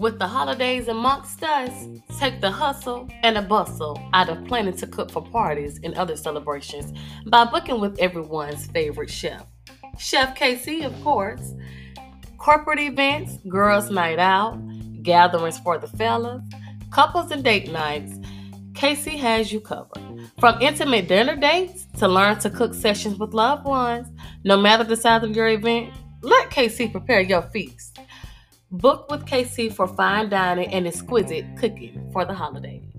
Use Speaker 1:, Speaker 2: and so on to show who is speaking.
Speaker 1: With the holidays amongst us, take the hustle and the bustle out of planning to cook for parties and other celebrations by booking with everyone's favorite chef. Chef KC, of course. Corporate events, girls' night out, gatherings for the fellas, couples and date nights, KC has you covered. From intimate dinner dates to learn to cook sessions with loved ones, no matter the size of your event, let KC prepare your feast. Book with KC for fine dining and exquisite cooking for the holidays.